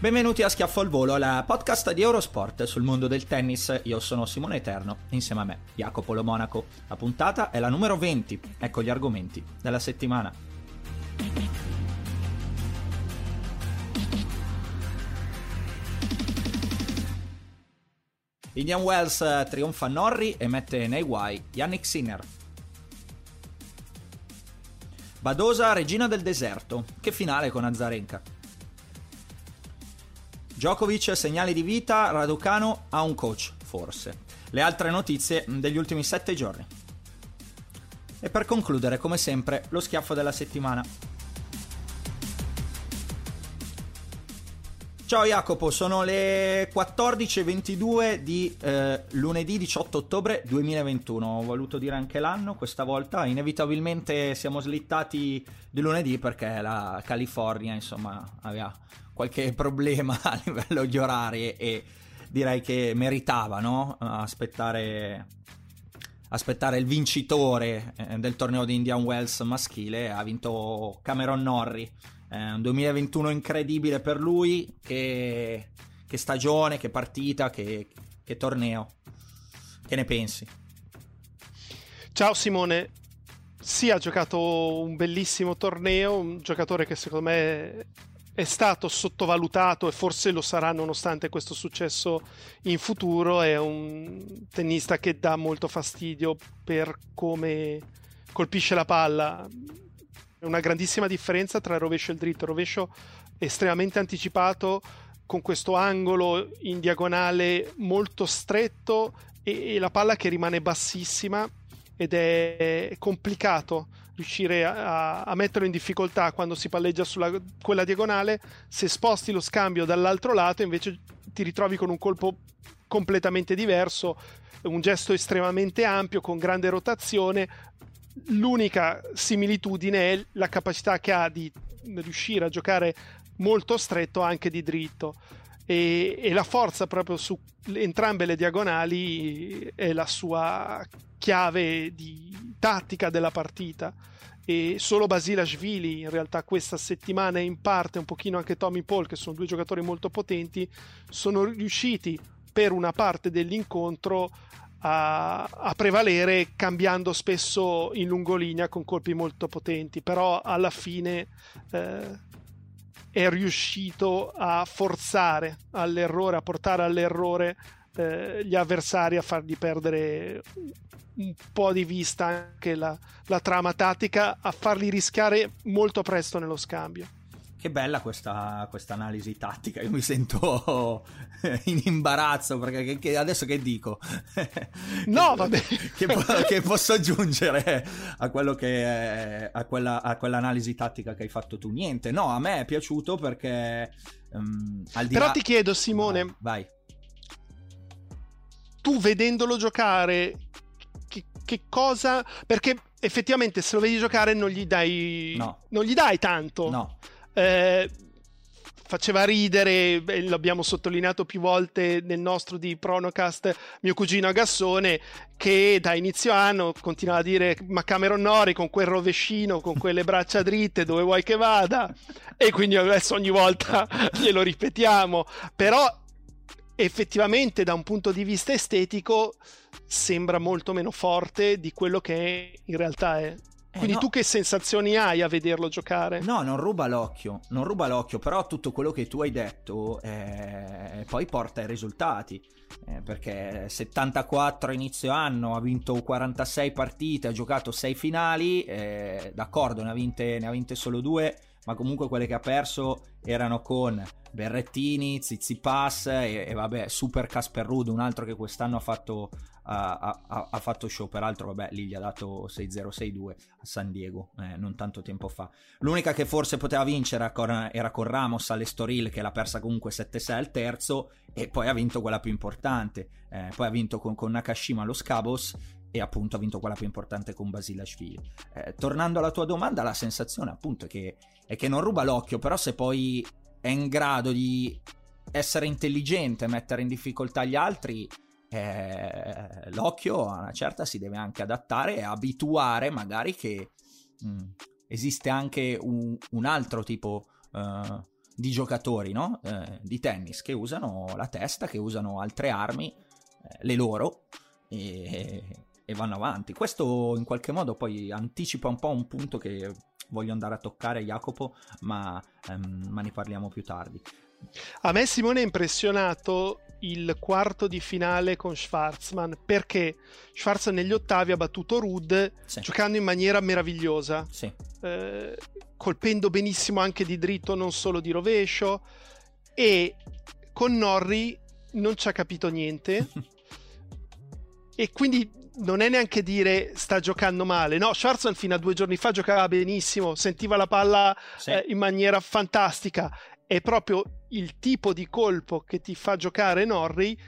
Benvenuti a Schiaffo al Volo, la podcast di Eurosport sul mondo del tennis. Io sono Simone Eterno, insieme a me, Jacopo Lo Monaco. La puntata è la numero 20. Ecco gli argomenti della settimana. Indian Wells eh, trionfa Norri e mette nei guai Yannick Sinner. Badosa, regina del deserto. Che finale con Azarenka. Djokovic, segnali di vita, Raducano ha un coach, forse. Le altre notizie degli ultimi sette giorni. E per concludere, come sempre, lo schiaffo della settimana. Ciao Jacopo, sono le 14.22 di eh, lunedì 18 ottobre 2021. Ho voluto dire anche l'anno questa volta. Inevitabilmente siamo slittati di lunedì perché la California, insomma, aveva qualche problema a livello di orari e direi che meritava no? aspettare, aspettare il vincitore eh, del torneo di Indian Wells maschile. Ha vinto Cameron Norrie eh, un 2021 incredibile per lui. Che, che stagione, che partita, che, che torneo. Che ne pensi? Ciao Simone. Sì, ha giocato un bellissimo torneo, un giocatore che secondo me è stato sottovalutato e forse lo sarà nonostante questo successo in futuro. È un tennista che dà molto fastidio per come colpisce la palla è una grandissima differenza tra il rovescio e il dritto. Il rovescio estremamente anticipato con questo angolo in diagonale molto stretto e, e la palla che rimane bassissima ed è complicato riuscire a, a, metterlo in difficoltà quando si palleggia sulla quella diagonale. Se sposti lo scambio dall'altro lato, invece ti ritrovi con un colpo completamente diverso, un gesto estremamente ampio con grande rotazione, l'unica similitudine è la capacità che ha di riuscire a giocare molto stretto anche di dritto e, e la forza proprio su entrambe le diagonali è la sua chiave di tattica della partita. E solo Basilashvili in realtà questa settimana e in parte un pochino anche Tommy Paul che sono due giocatori molto potenti sono riusciti per una parte dell'incontro a, a, prevalere cambiando spesso in lungolinea con colpi molto potenti, però alla fine eh, è riuscito a forzare all'errore, a portare all'errore eh, gli avversari, a fargli perdere un po' di vista anche la, la trama tattica, a farli rischiare molto presto nello scambio. Che bella questa, analisi tattica, io mi sento in imbarazzo perché che, che adesso che dico? No, vabbè. che, che, posso aggiungere a, quello che, a, quella, a quell'analisi tattica che hai fatto tu? Niente, no, a me è piaciuto perché... Um, al di Però là... ti chiedo Simone, vai, vai. tu vedendolo giocare, che, che cosa... Perché effettivamente se lo vedi giocare non gli dai... No. Non gli dai tanto. No eh, faceva ridere, l'abbiamo sottolineato più volte nel nostro di Pronocast, mio cugino Agassone, che da inizio anno continuava a dire ma Cameron Nori con quel rovescino, con quelle braccia dritte, dove vuoi che vada? E quindi adesso ogni volta glielo ripetiamo, però effettivamente da un punto di vista estetico sembra molto meno forte di quello che in realtà è. Eh, Quindi no. tu che sensazioni hai a vederlo giocare? No, non ruba l'occhio, non ruba l'occhio, però tutto quello che tu hai detto eh, poi porta ai risultati. Eh, perché 74 inizio anno, ha vinto 46 partite, ha giocato 6 finali, eh, d'accordo, ne ha, vinte, ne ha vinte solo 2, ma comunque quelle che ha perso erano con Berrettini, Zizipas e, e vabbè, Super Casper Ruud, un altro che quest'anno ha fatto ha, ha, ha, fatto show, peraltro vabbè lì gli ha dato 6-0-6-2 a San Diego eh, non tanto tempo fa. L'unica che forse poteva vincere con, era con Ramos all'Estoril che l'ha persa comunque 7-6 al terzo e poi ha vinto quella più importante, eh, poi ha vinto con, con Nakashima allo Scabos e appunto ha vinto quella più importante con Basilashvili. Eh, tornando alla tua domanda, la sensazione appunto è che, è che non ruba l'occhio, però se poi è in grado di essere intelligente, mettere in difficoltà gli altri, eh, l'occhio a una certa si deve anche adattare e abituare magari che mh, mm, esiste anche un, un altro tipo uh, di giocatori no? eh, di tennis che usano la testa, che usano altre armi, eh, le loro, e, e vanno avanti. Questo in qualche modo poi anticipa un po' un punto che voglio andare a toccare, Jacopo, ma, um, ma ne parliamo più tardi. A me Simone è impressionato il quarto di finale con Schwarzman perché Schwarzman negli ottavi ha battuto Rud sì. giocando in maniera meravigliosa, sì. eh, colpendo benissimo anche di dritto, non solo di rovescio. E con Norri non ci ha capito niente. e quindi non è neanche dire sta giocando male. No, Schwarzman fino a due giorni fa giocava benissimo, sentiva la palla sì. eh, in maniera fantastica è proprio il tipo di colpo che ti fa giocare Norri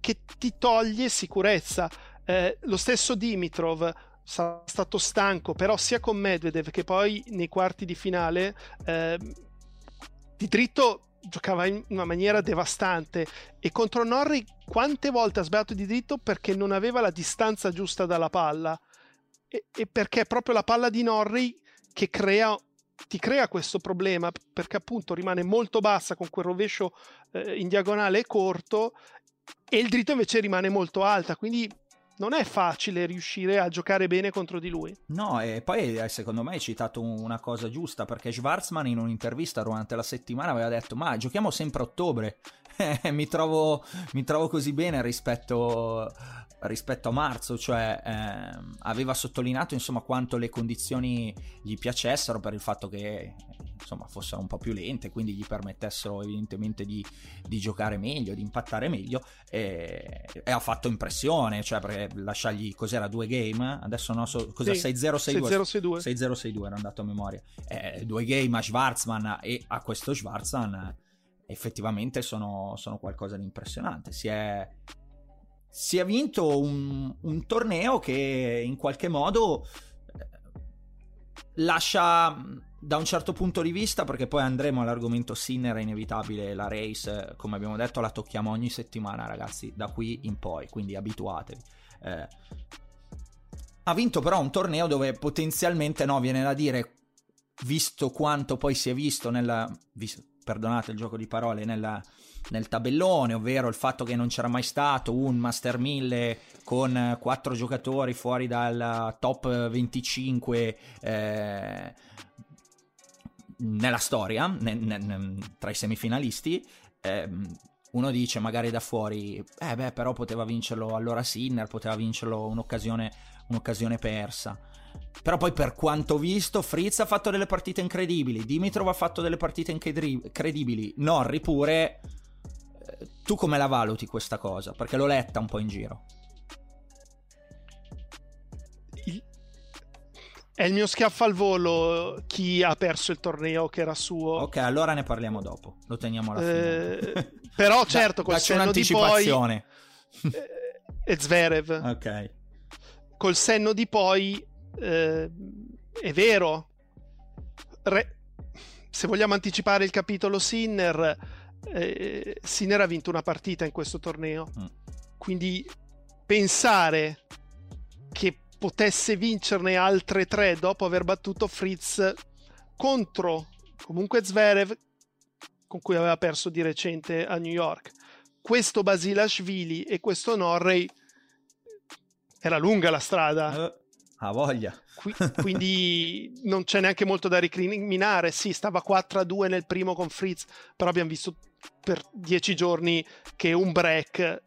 che ti toglie sicurezza. Eh, lo stesso Dimitrov sarà stato stanco, però sia con Medvedev che poi nei quarti di finale eh, di dritto giocava in una maniera devastante. E contro Norri quante volte ha sbagliato di dritto perché non aveva la distanza giusta dalla palla. E, e perché è proprio la palla di Norri che crea ti crea questo problema perché appunto rimane molto bassa con quel rovescio eh, in diagonale corto e il dritto invece rimane molto alta, quindi non è facile riuscire a giocare bene contro di lui. No, e poi eh, secondo me hai citato una cosa giusta perché Schwarzman in un'intervista durante la settimana aveva detto ma giochiamo sempre a ottobre, mi, trovo, mi trovo così bene rispetto rispetto a marzo, cioè eh, aveva sottolineato insomma quanto le condizioni gli piacessero per il fatto che insomma fossero un po' più lente, quindi gli permettessero evidentemente di, di giocare meglio, di impattare meglio e, e, ha fatto impressione, cioè perché lasciargli cos'era due game, adesso non so cosa sì, 6-0-6-2 6-0-6-2 era andato a memoria, eh, due game a Schwarzman e a questo Schwarzman effettivamente sono, sono qualcosa di impressionante, si è si è vinto un, un torneo che in qualche modo eh, lascia da un certo punto di vista, perché poi andremo all'argomento Sinner, è inevitabile, la race, come abbiamo detto, la tocchiamo ogni settimana, ragazzi, da qui in poi, quindi abituatevi. Eh, ha vinto però un torneo dove potenzialmente, no, viene da dire, visto quanto poi si è visto nella... Visto, perdonate il gioco di parole, nella, nel tabellone, ovvero il fatto che non c'era mai stato un Master 1000 con quattro giocatori fuori dal top 25 eh, nella storia, ne, ne, tra i semifinalisti. Eh, uno dice magari da fuori, eh beh, però poteva vincerlo allora Sinner, poteva vincerlo un'occasione, un'occasione persa. Però poi per quanto visto, Fritz ha fatto delle partite incredibili, Dimitrov ha fatto delle partite incredibili, Norri pure. Tu come la valuti questa cosa? Perché l'ho letta un po' in giro. È il mio schiaffo al volo chi ha perso il torneo che era suo. Ok, allora ne parliamo dopo. Lo teniamo alla fine. Eh, però certo, col senno di poi... Eh, è Zverev. Ok. Col senno di poi eh, è vero. Re... se vogliamo anticipare il capitolo Sinner, eh, Sinner ha vinto una partita in questo torneo. Mm. Quindi pensare che potesse vincerne altre tre dopo aver battuto Fritz contro comunque Zverev con cui aveva perso di recente a New York questo Basilashvili e questo Norrey era lunga la strada uh, a voglia Qui, quindi non c'è neanche molto da recriminare sì stava 4 a 2 nel primo con Fritz però abbiamo visto per 10 giorni che un break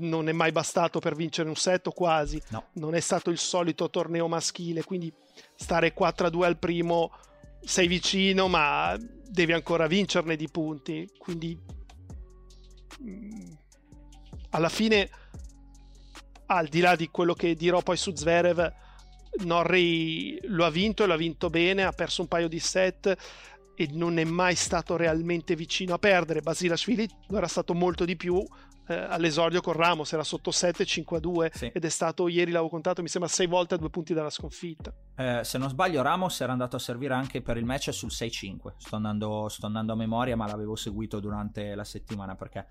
non è mai bastato per vincere un set o quasi. No. Non è stato il solito torneo maschile, quindi stare 4 a 2 al primo sei vicino, ma devi ancora vincerne di punti. Quindi mm, alla fine, al di là di quello che dirò poi su Zverev, Norri lo ha vinto e l'ha vinto bene, ha perso un paio di set e non è mai stato realmente vicino a perdere. Basilashvili lo era stato molto di più, eh, all'esordio con Ramos, era sotto 7 5-2 sì. ed è stato ieri, l'avevo contato, mi sembra 6 volte a due punti dalla sconfitta. Eh, se non sbaglio Ramos era andato a servire anche per il match sul 6-5, sto andando, sto andando a memoria ma l'avevo seguito durante la settimana perché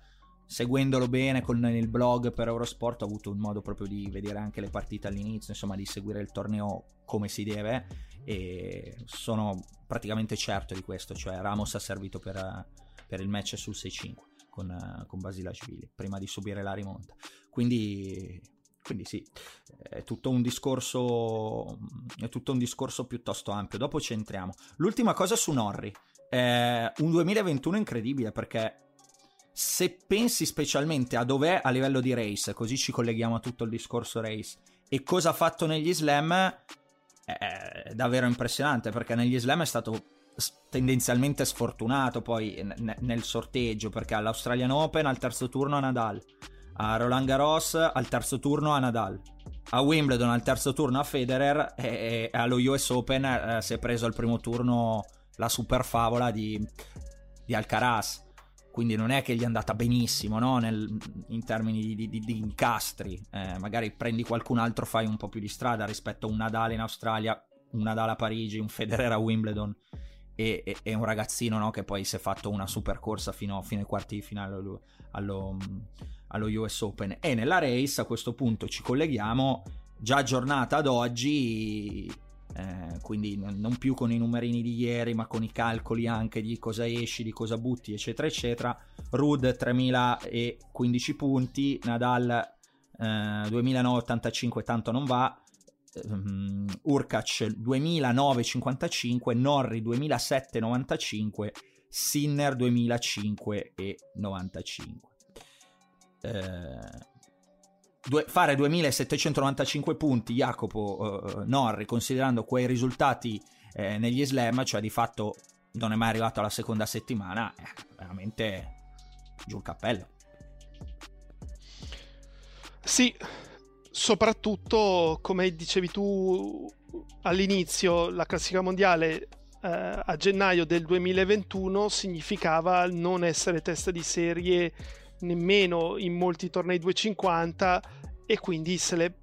seguendolo bene con il blog per Eurosport ho avuto un modo proprio di vedere anche le partite all'inizio, insomma di seguire il torneo come si deve e sono praticamente certo di questo, cioè Ramos ha servito per, per il match sul 6-5 con, con Basilashvili prima di subire la rimonta. Quindi, quindi sì, è tutto, un discorso, è tutto un discorso piuttosto ampio. Dopo ci entriamo. L'ultima cosa su Norri. È un 2021 incredibile perché se pensi specialmente a dov'è a livello di race, così ci colleghiamo a tutto il discorso race, e cosa ha fatto negli slam, è davvero impressionante perché negli slam è stato tendenzialmente sfortunato poi nel sorteggio perché all'Australian Open al terzo turno a Nadal, a Roland Garros al terzo turno a Nadal, a Wimbledon al terzo turno a Federer e, e allo US Open eh, si è preso al primo turno la super favola di, di Alcaraz. Quindi non è che gli è andata benissimo no? Nel, in termini di, di, di incastri. Eh, magari prendi qualcun altro, fai un po' più di strada rispetto a un Nadal in Australia, un Nadal a Parigi, un Federer a Wimbledon e, e, e un ragazzino no, che poi si è fatto una super corsa fino, fino ai quarti di finale allo, allo, allo, US Open e nella race a questo punto ci colleghiamo già aggiornata ad oggi eh, quindi non più con i numerini di ieri ma con i calcoli anche di cosa esci, di cosa butti eccetera eccetera. Rud 3015 punti. Nadal eh, 2985 tanto non va. Um, Urkac 2009-55, Norri 2007-95, Sinner 2005 e 95. Eh, due, fare 2795 punti Jacopo uh, Norri considerando quei risultati eh, negli slam, cioè di fatto non è mai arrivato alla seconda settimana, è veramente giù il cappello. Sì, soprattutto, come dicevi tu all'inizio, la classifica mondiale eh, a gennaio del 2021 significava non essere testa di serie nemmeno in molti tornei 250 e quindi se le,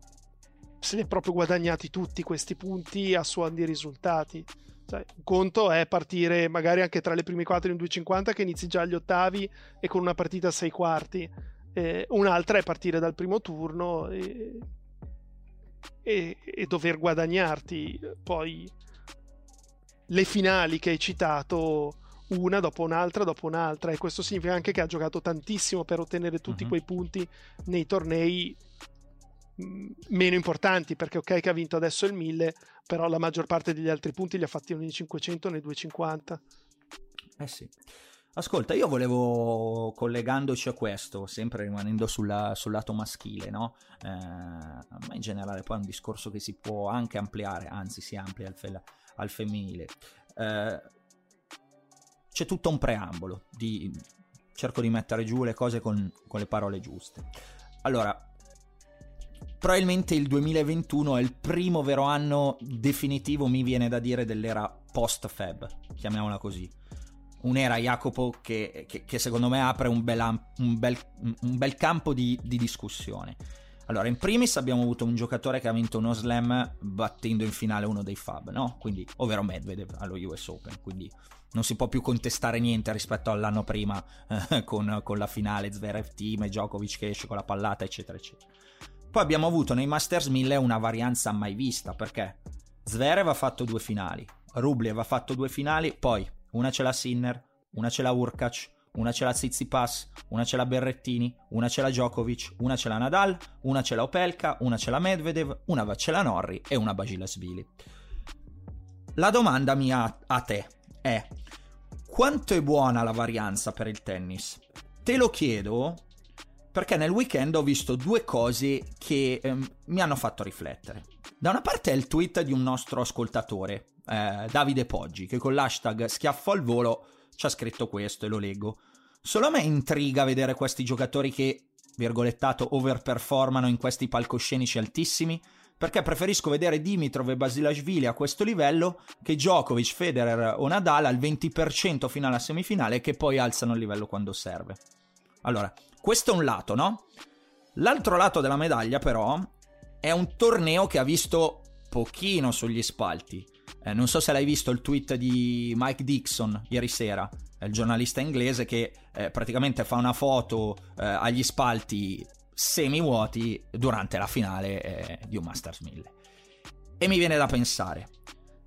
se le proprio guadagnati tutti questi punti a suon di risultati. Cioè, un conto è partire magari anche tra le prime quattro in un 250 che inizi già agli ottavi e con una partita a sei quarti eh, un'altra è partire dal primo turno e, e, e, dover guadagnarti poi le finali che hai citato una dopo un'altra dopo un'altra e questo significa anche che ha giocato tantissimo per ottenere tutti uh-huh. quei punti nei tornei mm, meno importanti perché ok che ha vinto adesso il 1000 però la maggior parte degli altri punti li ha fatti nei 500 nei 250 eh sì Ascolta, io volevo, collegandoci a questo, sempre rimanendo sulla, sul lato maschile, no? Eh, ma in generale poi è un discorso che si può anche ampliare, anzi si amplia al, fe- al femminile. Eh, c'è tutto un preambolo, di, cerco di mettere giù le cose con, con le parole giuste. Allora, probabilmente il 2021 è il primo vero anno definitivo, mi viene da dire, dell'era post-Feb, chiamiamola così un'era Jacopo che, che, che, secondo me apre un bel, un bel, un bel campo di, di, discussione. Allora, in primis abbiamo avuto un giocatore che ha vinto uno slam battendo in finale uno dei Fab, no? Quindi, ovvero Medvedev allo US Open, quindi non si può più contestare niente rispetto all'anno prima eh, con, con, la finale Zverev team e Djokovic che esce con la pallata, eccetera, eccetera. Poi abbiamo avuto nei Masters 1000 una varianza mai vista, perché Zverev ha fatto due finali, Rublev ha fatto due finali, poi una ce l'ha Sinner, una ce l'ha Urkac, una ce l'ha Tsitsipas, una ce l'ha Berrettini, una ce l'ha Djokovic, una ce l'ha Nadal, una ce l'ha Opelka, una ce l'ha Medvedev, una ce l'ha Norri e una Bagilasvili. La domanda mia a te è quanto è buona la varianza per il tennis? Te lo chiedo perché nel weekend ho visto due cose che ehm, mi hanno fatto riflettere. Da una parte è il tweet di un nostro ascoltatore, eh, Davide Poggi, che con l'hashtag schiaffo al volo ci ha scritto questo e lo leggo. Solo a me intriga vedere questi giocatori che, virgolettato, overperformano in questi palcoscenici altissimi, perché preferisco vedere Dimitrov e Basilashvili a questo livello che Djokovic, Federer o Nadal al 20% fino alla semifinale che poi alzano il livello quando serve. Allora, questo è un lato, no? L'altro lato della medaglia, però, è un torneo che ha visto pochino sugli spalti. Eh, non so se l'hai visto il tweet di Mike Dixon ieri sera, il giornalista inglese che eh, praticamente fa una foto eh, agli spalti semi-vuoti durante la finale eh, di un Masters 1000. E mi viene da pensare,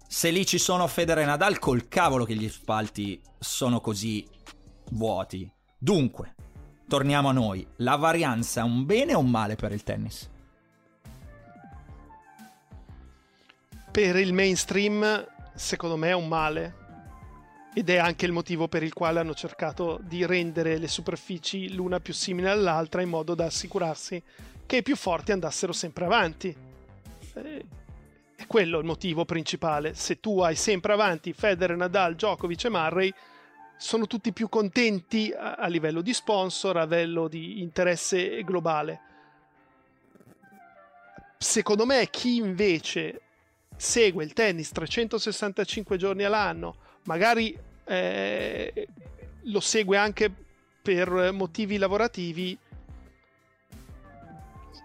se lì ci sono Federer e Nadal, col cavolo che gli spalti sono così vuoti. Dunque, torniamo a noi, la varianza è un bene o un male per il tennis? Per il mainstream secondo me è un male ed è anche il motivo per il quale hanno cercato di rendere le superfici l'una più simile all'altra in modo da assicurarsi che i più forti andassero sempre avanti. Eh, è quello il motivo principale. Se tu hai sempre avanti Federer, Nadal, Djokovic e Murray, sono tutti più contenti a, a livello di sponsor, a livello di interesse globale. Secondo me chi invece segue il tennis 365 giorni all'anno, magari eh, lo segue anche per motivi lavorativi,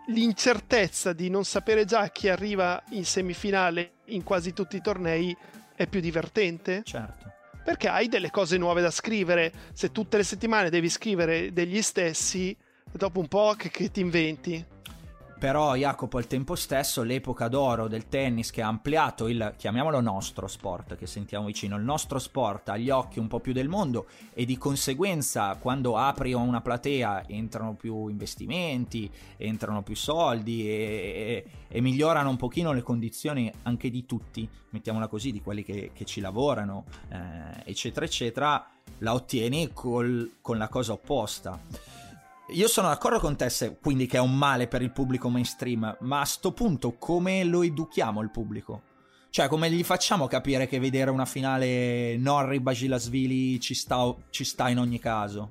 l'incertezza di non sapere già chi arriva in semifinale in quasi tutti i tornei è più divertente. Certo. Perché hai delle cose nuove da scrivere. Se tutte le settimane devi scrivere degli stessi, dopo un po' che, che ti inventi. Però Jacopo al tempo stesso l'epoca d'oro del tennis che ha ampliato il, chiamiamolo nostro sport, che sentiamo vicino, il nostro sport agli occhi un po' più del mondo e di conseguenza quando apri una platea entrano più investimenti, entrano più soldi e, e, e migliorano un pochino le condizioni anche di tutti, mettiamola così, di quelli che, che ci lavorano, eh, eccetera, eccetera, la ottieni col, con la cosa opposta. Io sono d'accordo con te, quindi che è un male per il pubblico mainstream, ma a sto punto come lo educhiamo il pubblico? Cioè, come gli facciamo capire che vedere una finale Norri Bagilasvili ci sta, ci sta in ogni caso?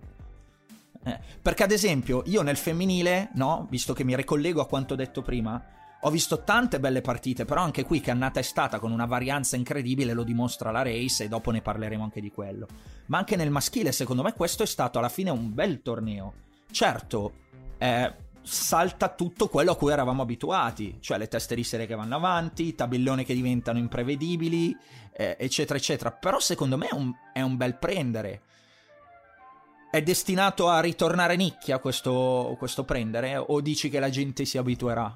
Eh, perché ad esempio, io nel femminile, no, visto che mi ricollego a quanto detto prima, ho visto tante belle partite, però anche qui che annata è stata con una varianza incredibile lo dimostra la race e dopo ne parleremo anche di quello. Ma anche nel maschile, secondo me questo è stato alla fine un bel torneo Certo, eh, salta tutto quello a cui eravamo abituati, cioè le teste di serie che vanno avanti, tabelloni che diventano imprevedibili, eh, eccetera, eccetera. Però secondo me è un, è un, bel prendere. È destinato a ritornare nicchia questo, questo prendere? O dici che la gente si abituerà?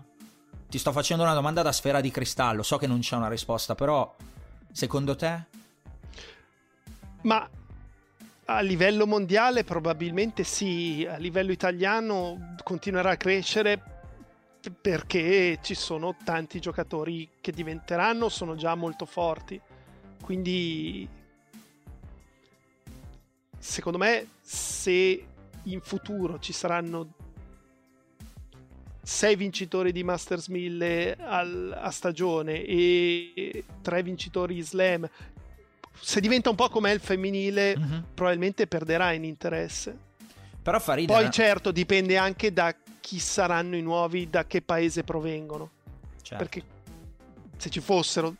Ti sto facendo una domanda da sfera di cristallo, so che non c'è una risposta, però secondo te? Ma a livello mondiale probabilmente sì, a livello italiano continuerà a crescere perché ci sono tanti giocatori che diventeranno, sono già molto forti. Quindi secondo me se in futuro ci saranno sei vincitori di Masters 1000 al, a stagione e tre vincitori slam se diventa un po' come il femminile, mm-hmm. probabilmente perderà in interesse. Però fa ridere. Poi certo dipende anche da chi saranno i nuovi, da che paese provengono. Certo. Perché se ci fossero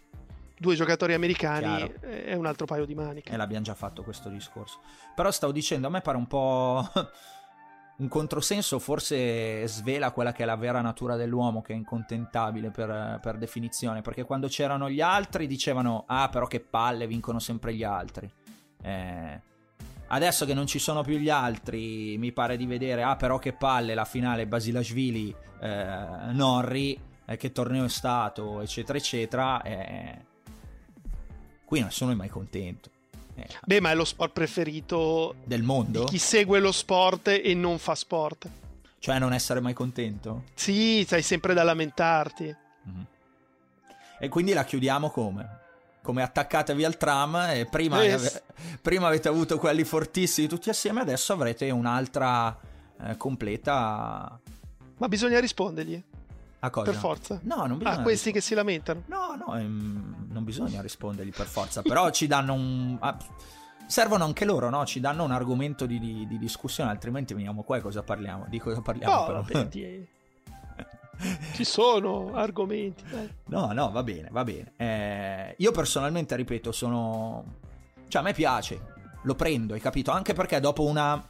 due giocatori americani Chiaro. è un altro paio di maniche. E l'abbiamo già fatto questo discorso. Però stavo dicendo, a me pare un po'... un controsenso forse svela quella che è la vera natura dell'uomo, che è incontentabile per, per, definizione, perché quando c'erano gli altri dicevano, ah però che palle, vincono sempre gli altri. Eh, adesso che non ci sono più gli altri, mi pare di vedere, ah però che palle, la finale Basilashvili, eh, eh, che torneo è stato, eccetera, eccetera. Eh, qui nessuno è mai contento. Eh, Beh, ma è lo sport preferito del mondo? chi segue lo sport e non fa sport. Cioè non essere mai contento? Sì, stai sempre da lamentarti. Mm-hmm. E quindi la chiudiamo come? Come attaccatevi al tram e prima, yes. ave- prima avete avuto quelli fortissimi tutti assieme, adesso avrete un'altra eh, completa... Ma bisogna rispondergli. A cosa? Per forza. No, non bisogna. Ah, questi che si lamentano. No, no, ehm, non bisogna rispondergli per forza. Però ci danno un. Ah, servono anche loro, no? Ci danno un argomento di, di, di, discussione, altrimenti veniamo qua e cosa parliamo? Di cosa parliamo? No, però? Vabbè, ci sono argomenti. Dai. No, no, va bene, va bene. Eh, io personalmente, ripeto, sono. Cioè, a me piace, lo prendo, hai capito? Anche perché dopo una.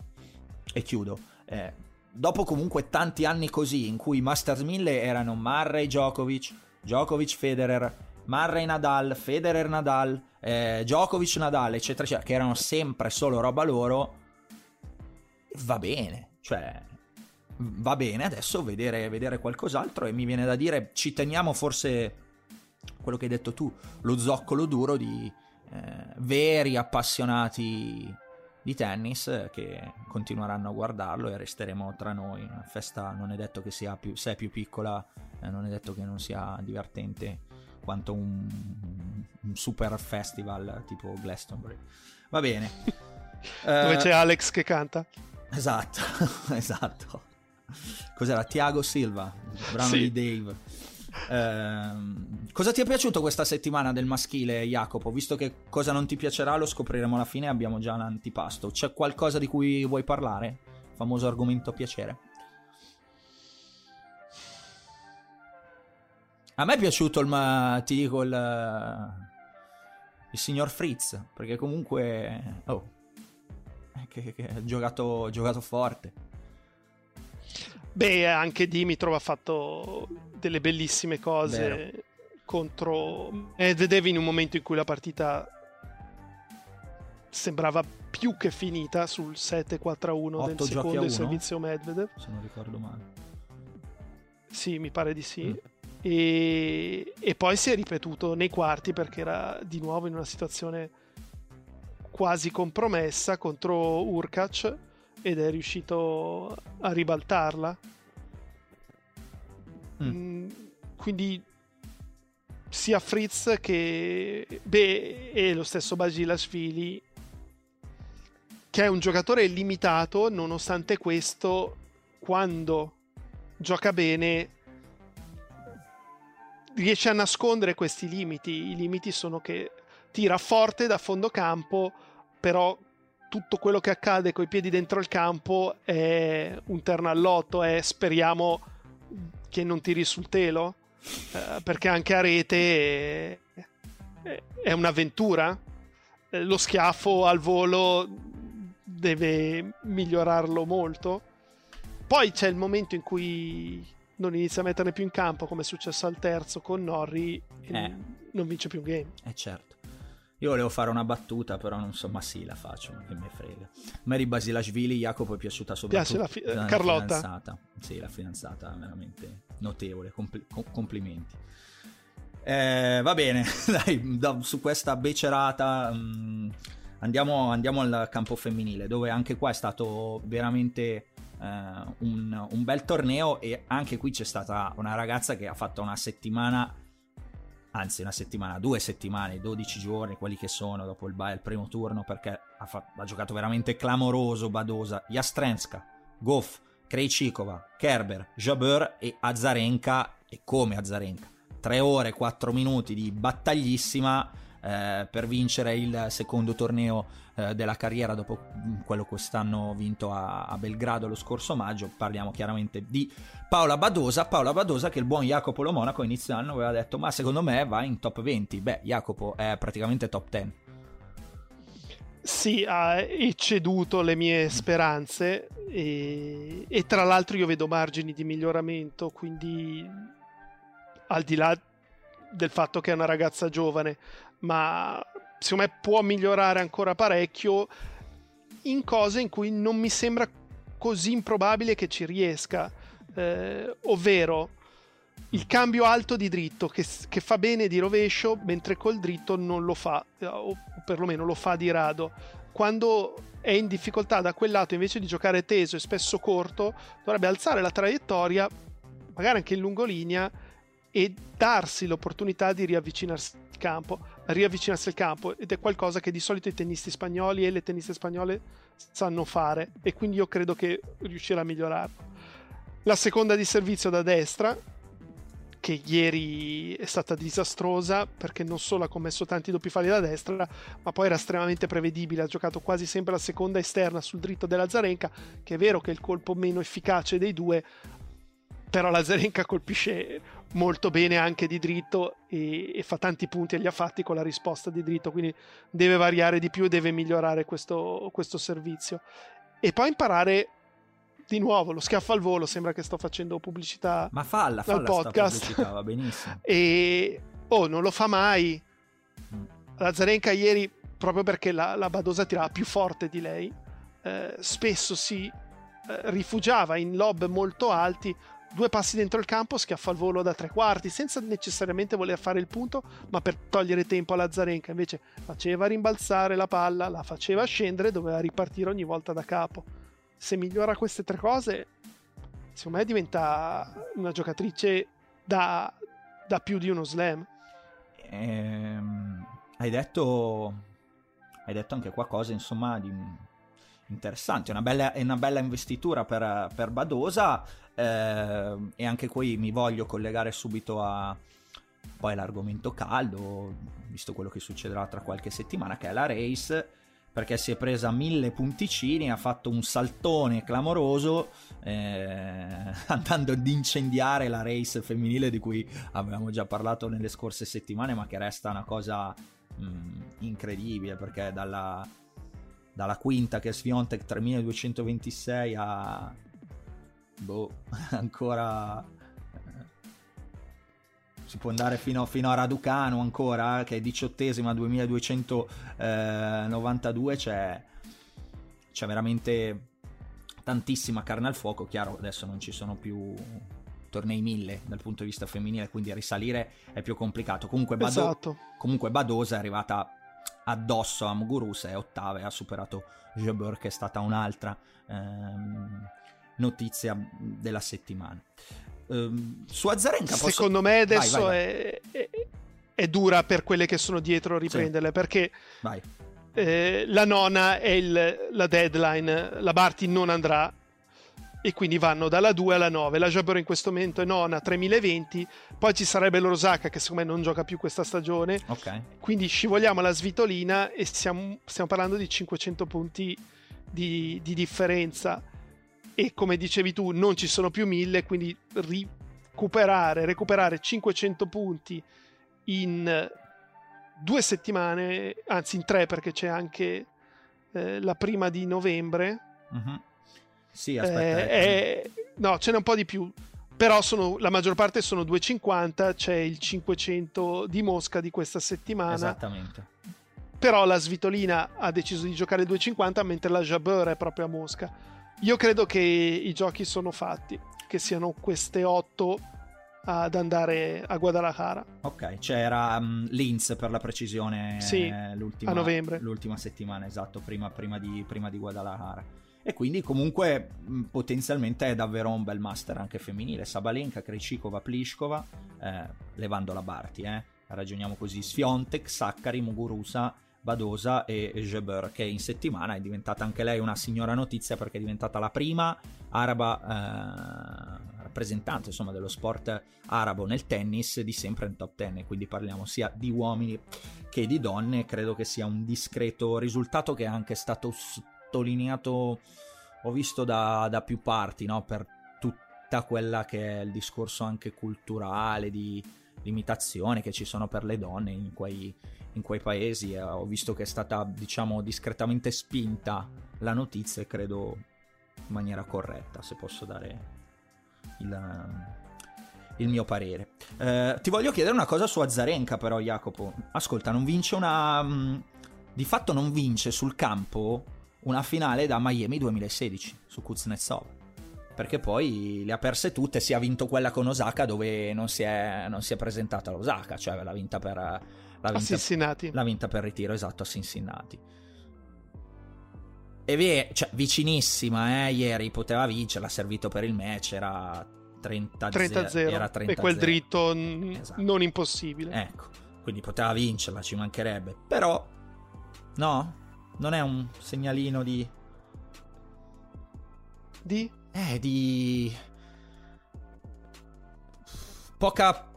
E chiudo. Eh, dopo comunque tanti anni così, in cui i Masters 1000 erano Murray Djokovic, Djokovic Federer, Murray Nadal, Federer Nadal, eh, Djokovic Nadal, eccetera, eccetera, che erano sempre solo roba loro, va bene, cioè va bene adesso vedere, vedere qualcos'altro e mi viene da dire ci teniamo forse quello che hai detto tu, lo zoccolo duro di eh, veri appassionati di tennis che continueranno a guardarlo e resteremo tra noi. Una festa non è detto che sia più, se è più piccola, eh, non è detto che non sia divertente quanto un, un super festival tipo Glastonbury. Va bene. Dove uh, c'è Alex che canta. Esatto, esatto. Cos'era? Tiago Silva, brano sì. di Dave. Ehm, cosa ti è piaciuto questa settimana del maschile, Jacopo? Visto che cosa non ti piacerà lo scopriremo alla fine, abbiamo già l'antipasto. C'è qualcosa di cui vuoi parlare? Famoso argomento piacere. A me è piaciuto il, ti dico, il, il signor Fritz, perché comunque, oh, che, che ha giocato, giocato forte. Beh, anche Dimitrov ha fatto delle bellissime cose Vero. contro Medvedev in un momento in cui la partita sembrava più che finita sul 7-4-1 del secondo servizio Medvedev. Se non ricordo male. Sì, mi pare di sì. Mm. E, e, poi si è ripetuto nei quarti perché era di nuovo in una situazione quasi compromessa contro Urkac ed è riuscito a ribaltarla. Mm. Mm, quindi sia Fritz che beh, e lo stesso Basilashvili che è un giocatore limitato nonostante questo quando gioca bene riesce a nascondere questi limiti i limiti sono che tira forte da fondo campo però tutto quello che accade coi piedi dentro il campo è un terno all'otto, è speriamo che non tiri sul telo, eh, perché anche a rete è, è un'avventura. Eh, lo schiaffo al volo deve migliorarlo molto. Poi c'è il momento in cui non inizia a metterne più in campo, come è successo al terzo con Norri, eh. non vince più un game. Eh certo. Io volevo fare una battuta, però non so, ma sì, la faccio, che me frega. Mary Basilashvili, Jacopo è piaciuta soprattutto. Piace la, fi- la Carlotta. Fidanzata. Sì, la fidanzata, veramente notevole, compl- complimenti. Eh, va bene, dai, da, su questa becerata mh, mm, andiamo, andiamo, al campo femminile, dove anche qua è stato veramente eh, un, un bel torneo e anche qui c'è stata una ragazza che ha fatto una settimana anzi una settimana, due settimane, 12 giorni, quelli che sono dopo il, il primo turno, perché ha, fatto, ha, giocato veramente clamoroso Badosa, Jastrenska, Goff, Krejcikova, Kerber, Jabeur e Azarenka, e come Azarenka. 3 ore, 4 minuti di battaglissima eh, per vincere il secondo torneo eh, della carriera dopo mm, quello quest'anno vinto a, a, Belgrado lo scorso maggio. Parliamo chiaramente di Paola Badosa. Paola Badosa che il buon Jacopo Lo Monaco inizio anno aveva detto ma secondo me va in top 20. Beh, Jacopo è praticamente top 10. sì, ha ecceduto le mie speranze e, e, tra l'altro io vedo margini di miglioramento, quindi al di là del fatto che è una ragazza giovane, ma secondo me può migliorare ancora parecchio in cose in cui non mi sembra così improbabile che ci riesca, eh, ovvero il cambio alto di dritto che, che, fa bene di rovescio mentre col dritto non lo fa o perlomeno lo fa di rado. Quando è in difficoltà da quel lato invece di giocare teso e spesso corto dovrebbe alzare la traiettoria magari anche in lungolinea e darsi l'opportunità di riavvicinarsi al campo riavvicinarsi al campo ed è qualcosa che di solito i tennisti spagnoli e le tenniste spagnole sanno fare e quindi io credo che riuscirà a migliorarlo. La seconda di servizio da destra che ieri è stata disastrosa perché non solo ha commesso tanti doppi falli da destra, ma poi era estremamente prevedibile, ha giocato quasi sempre la seconda esterna sul dritto della Zarenka, che è vero che è il colpo meno efficace dei due, però la Zarenka colpisce molto bene anche di dritto e, e, fa tanti punti e li ha fatti con la risposta di dritto, quindi deve variare di più e deve migliorare questo, questo servizio. E poi imparare di nuovo lo schiaffo al volo sembra che sto facendo pubblicità ma falla, falla podcast va benissimo e oh non lo fa mai mm. la Zarenka ieri proprio perché la, la Badosa tirava più forte di lei eh, spesso si eh, rifugiava in lob molto alti due passi dentro il campo, schiaffo al volo da tre quarti, senza necessariamente voler fare il punto, ma per togliere tempo alla Zarenka. Invece faceva rimbalzare la palla, la faceva scendere, doveva ripartire ogni volta da capo se migliora queste tre cose, secondo me diventa una giocatrice da, da più di uno slam. Ehm, hai detto hai detto anche qualcosa insomma di interessante, una bella, una bella investitura per, per Badosa eh, e anche qui mi voglio collegare subito a poi l'argomento caldo, visto quello che succederà tra qualche settimana, che è la race perché si è presa mille punticini, ha fatto un saltone clamoroso eh, andando ad incendiare la race femminile di cui avevamo già parlato nelle scorse settimane, ma che resta una cosa mh, mm, incredibile perché dalla, dalla quinta che è Sviontek 3226 a boh, ancora si può andare fino, fino a Raducano ancora, che è diciottesima, 2292, c'è, c'è veramente tantissima carne al fuoco, chiaro adesso non ci sono più tornei mille dal punto di vista femminile, quindi risalire è più complicato. Comunque, Bado- esatto. comunque Badosa è arrivata addosso a Muguruza, è ottava e ha superato Jabeur che è stata un'altra ehm, notizia della settimana. Ehm, su Azarenka posso... Secondo me adesso vai, vai, vai. È, è, è, dura per quelle che sono dietro a riprenderle sì. perché eh, la nona è il, la deadline, la Barty non andrà e quindi vanno dalla 2 alla 9. La Jabber in questo momento è nona 3020, poi ci sarebbe l'Orosaka che secondo me non gioca più questa stagione. Okay. Quindi scivoliamo alla svitolina e stiamo, stiamo parlando di 500 punti di, di differenza e come dicevi tu non ci sono più 1000 quindi recuperare, recuperare 500 punti in due settimane anzi in tre perché c'è anche eh, la prima di novembre. Uh-huh. sì aspetta eh, è... no ce n'è un po' di più però sono, la maggior parte sono 250 c'è il 500 di Mosca di questa settimana. Esattamente. Però la Svitolina ha deciso di giocare 250 mentre la Jabeur è proprio a Mosca io credo che i giochi sono fatti, che siano queste otto ad andare a Guadalajara. Ok, c'era um, Linz per la precisione sì, eh, l'ultima, a novembre. l'ultima settimana, esatto, prima, prima, di, prima di Guadalajara. E quindi comunque mh, potenzialmente è davvero un bel master anche femminile. Sabalenka, Krejcikova, Pliskova, eh, levando la Barti, eh. ragioniamo così, Sfiontek, Saccari, Mugurusa Badosa e Jebeur che in settimana è diventata anche lei una signora notizia perché è diventata la prima araba eh, rappresentante insomma, dello sport arabo nel tennis di sempre in top 10 quindi parliamo sia di uomini che di donne credo che sia un discreto risultato che è anche stato sottolineato ho visto da, da più parti no? per tutta quella che è il discorso anche culturale di limitazioni che ci sono per le donne in quei in quei paesi. Eh, ho visto che è stata, diciamo, discretamente spinta la notizia e credo in maniera corretta, se posso dare il, il mio parere. Eh, ti voglio chiedere una cosa su Azarenka, però, Jacopo. Ascolta, non vince una. Mm, di fatto non vince sul campo una finale da Miami 2016 su Kuznetsov. Perché poi le ha perse tutte, si è vinto quella con Osaka dove non si è, non si è presentata l'Osaka, cioè l'ha vinta per... L'ha vinta, Cincinnati. L'ha vinta per ritiro, esatto, a Cincinnati. E via, cioè, vicinissima, eh, ieri poteva vincere, l'ha servito per il match, era 30-0. 30-0. Era 30 e quel dritto n- esatto. non impossibile. Ecco, quindi poteva vincerla, ci mancherebbe. Però, no, non è un segnalino di... Di? Eh, di... Poca...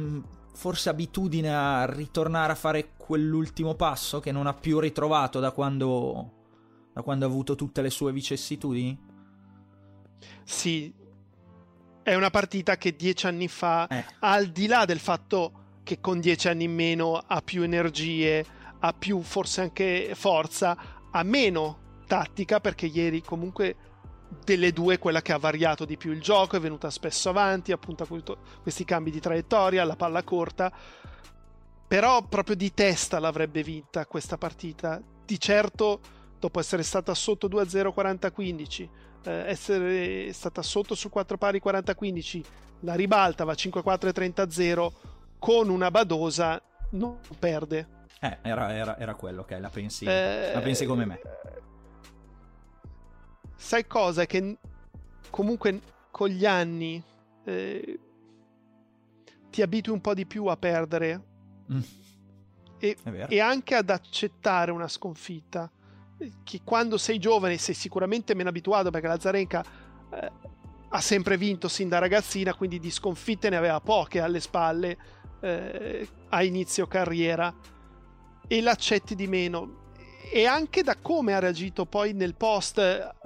Mm, forse abitudine a ritornare a fare quell'ultimo passo che non ha più ritrovato da quando... Da quando ha avuto tutte le sue vicissitudini? Sì, è una partita che dieci anni fa, eh. al di là del fatto che con dieci anni in meno ha più energie, ha più forse anche forza, ha meno tattica perché ieri comunque delle due quella che ha variato di più il gioco, è venuta spesso avanti, appunto avuto questi cambi di traiettoria, la palla corta, però proprio di testa l'avrebbe vinta questa partita. Di certo, dopo essere stata sotto 2-0 40-15, eh, essere stata sotto su 4 pari 40-15, la ribalta va 5-4 30-0 con una Badosa non perde eh, era, era, era quello, ok, la pensi, eh, la pensi come me. Sai cosa? Che comunque con gli anni eh, ti abitui un po' di più a perdere mm. e, e, anche ad accettare una sconfitta. Che quando sei giovane sei sicuramente meno abituato perché la Zarenka eh, ha sempre vinto sin da ragazzina, quindi di sconfitte ne aveva poche alle spalle eh, a inizio carriera e l'accetti di meno. E anche da come ha reagito poi nel post,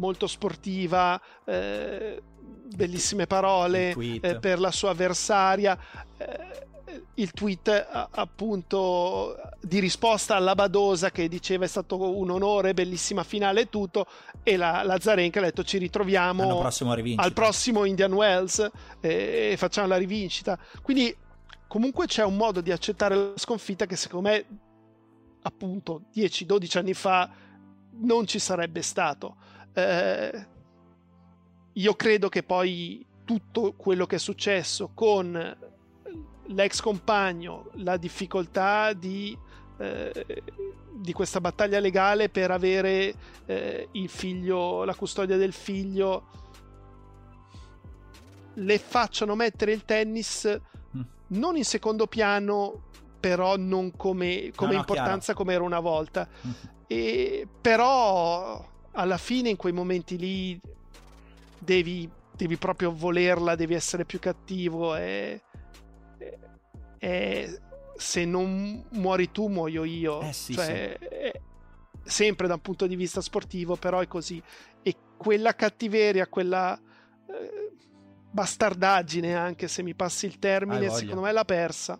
molto sportiva, eh, bellissime parole eh, per la sua avversaria. Eh, il tweet appunto di risposta alla Badosa che diceva è stato un onore, bellissima finale e tutto e la, la Zarenka ha detto ci ritroviamo prossimo al prossimo Indian Wells e facciamo la rivincita quindi comunque c'è un modo di accettare la sconfitta che secondo me appunto 10-12 anni fa non ci sarebbe stato. Eh, io credo che poi tutto quello che è successo con l'ex compagno, la difficoltà di, eh, di questa battaglia legale per avere eh, il figlio, la custodia del figlio, le facciano mettere il tennis non in secondo piano, però non come, come no, no, importanza chiaro. come era una volta. Mm-hmm. E, però alla fine in quei momenti lì devi, devi proprio volerla, devi essere più cattivo e, e, e se non muori tu muoio io. Eh sì, cioè, sì. sempre da un punto di vista sportivo, però è così. E quella cattiveria, quella... Eh, bastardaggine, anche se mi passi il termine, secondo me l'ha persa.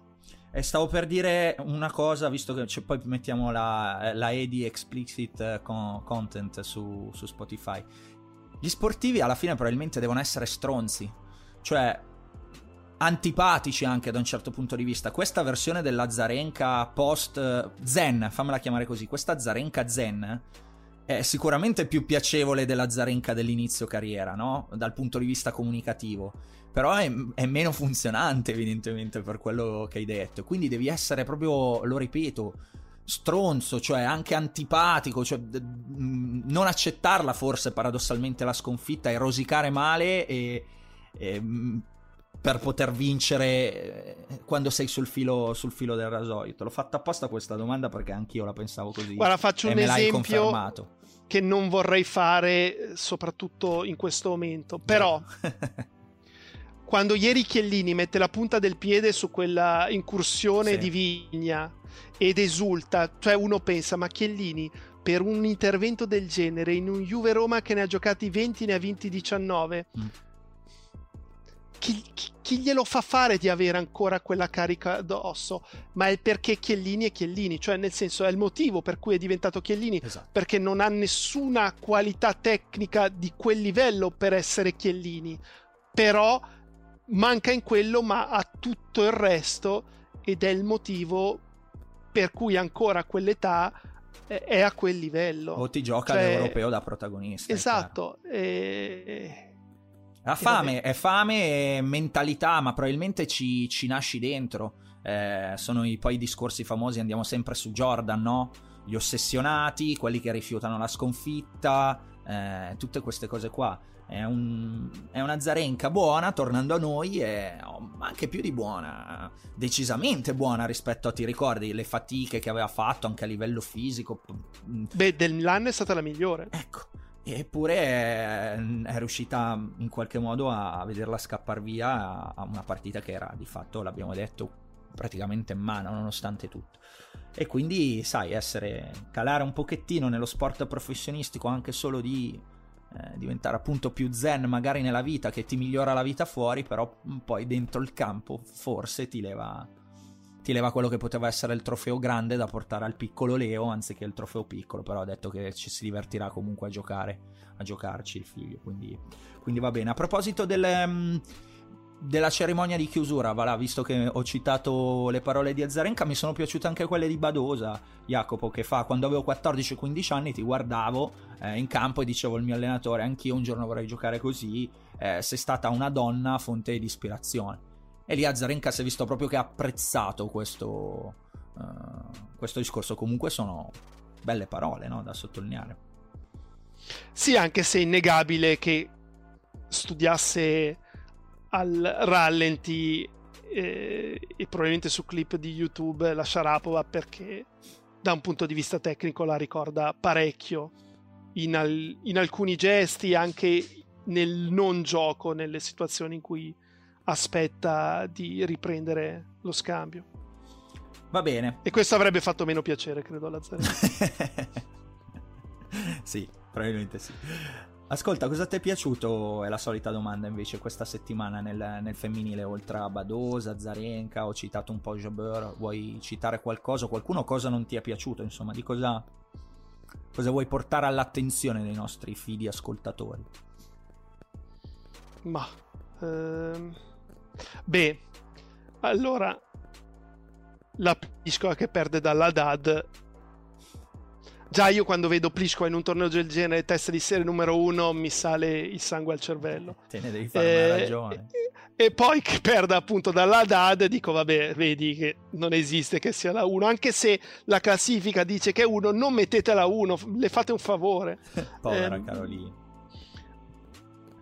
E stavo per dire una cosa, visto che cioè, poi mettiamo la, la EDI explicit eh, con, content su, su Spotify. Gli sportivi alla fine probabilmente devono essere stronzi, cioè antipatici anche da un certo punto di vista. Questa versione della Zarenka post eh, Zen, fammela chiamare così, questa Zarenka Zen è sicuramente più piacevole della Zarenka dell'inizio carriera, no? Dal punto di vista comunicativo. Però è, è, meno funzionante, evidentemente, per quello che hai detto. Quindi devi essere proprio, lo ripeto, stronzo, cioè anche antipatico, cioè non accettarla forse paradossalmente la sconfitta e rosicare male e, e per poter vincere eh, quando sei sul filo, sul filo, del rasoio. Te l'ho fatta apposta questa domanda perché anch'io la pensavo così. Guarda, faccio un esempio che non vorrei fare, soprattutto in questo momento. Però, quando ieri Chiellini mette la punta del piede su quella incursione sì. di Vigna ed esulta, cioè uno pensa, ma Chiellini per un intervento del genere in un Juve Roma che ne ha giocati 20 ne ha vinti 19. Mm chi, chi, chi, glielo fa fare di avere ancora quella carica addosso? Ma è perché Chiellini è Chiellini, cioè nel senso è il motivo per cui è diventato Chiellini, esatto. perché non ha nessuna qualità tecnica di quel livello per essere Chiellini, però manca in quello ma ha tutto il resto ed è il motivo per cui ancora a quell'età è a quel livello. O ti gioca cioè, l'europeo da protagonista. Esatto. E... La fame, è fame e mentalità, ma probabilmente ci, ci nasci dentro. Eh, sono i, poi i discorsi famosi, andiamo sempre su Jordan, no? Gli ossessionati, quelli che rifiutano la sconfitta, eh, tutte queste cose qua. È, un, è, una Zarenka buona, tornando a noi, è anche più di buona, decisamente buona rispetto a, ti ricordi, le fatiche che aveva fatto anche a livello fisico. Beh, dell'anno è stata la migliore. Ecco, eppure è, è, riuscita in qualche modo a, vederla scappare via a una partita che era di fatto, l'abbiamo detto, praticamente in mano nonostante tutto. E quindi, sai, essere calare un pochettino nello sport professionistico anche solo di eh, diventare appunto più zen magari nella vita che ti migliora la vita fuori, però poi dentro il campo forse ti leva, ti leva quello che poteva essere il trofeo grande da portare al piccolo Leo anziché il trofeo piccolo, però ha detto che ci si divertirà comunque a giocare, a giocarci il figlio, quindi, quindi va bene. A proposito del... Um, della cerimonia di chiusura, va visto che ho citato le parole di Azarenka, mi sono piaciute anche quelle di Badosa, Jacopo, che fa quando avevo 14-15 anni ti guardavo eh, in campo e dicevo al mio allenatore, anch'io un giorno vorrei giocare così, eh, sei stata una donna fonte di ispirazione. E lì Azarenka si è visto proprio che ha apprezzato questo, uh, questo discorso, comunque sono belle parole no? da sottolineare. Sì, anche se è innegabile che studiasse al rallenti eh, e probabilmente su clip di YouTube la Sharapova perché da un punto di vista tecnico la ricorda parecchio in, al- in alcuni gesti anche nel non gioco nelle situazioni in cui aspetta di riprendere lo scambio va bene e questo avrebbe fatto meno piacere credo alla Zerina sì probabilmente sì Ascolta, cosa ti è piaciuto? È la solita domanda invece questa settimana nel, nel femminile, oltre a Badosa, Zarenka, ho citato un po' Jabeur, vuoi citare qualcosa? Qualcuno cosa non ti è piaciuto? Insomma, di cosa, cosa vuoi portare all'attenzione dei nostri fidi ascoltatori? Ma... Ehm... Beh, allora... La Piscola che perde dalla DAD Già io quando vedo Pliskova in un torneo del genere, testa di serie numero uno, mi sale il sangue al cervello. Te ne devi fare eh, una ragione. E, e, poi che perda appunto dalla DAD, dico vabbè, vedi che non esiste che sia la 1, anche se la classifica dice che è 1, non mettete la 1, le fate un favore. Povera eh, Carolina.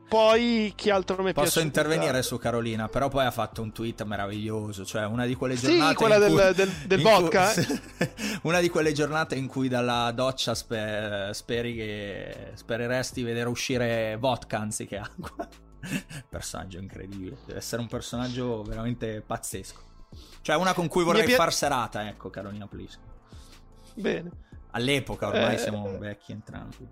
Poi chi altro mi piace? Posso intervenire su Carolina, però poi ha fatto un tweet meraviglioso, cioè una di quelle giornate... Sì, quella del, cui, del, del vodka. Cui, una di quelle giornate in cui dalla doccia sper, speri che, spereresti vedere uscire vodka anziché acqua. personaggio incredibile, deve essere un personaggio veramente pazzesco. Cioè una con cui vorrei pi- far serata, ecco Carolina Plisco. Bene. All'epoca ormai eh, siamo vecchi entrambi.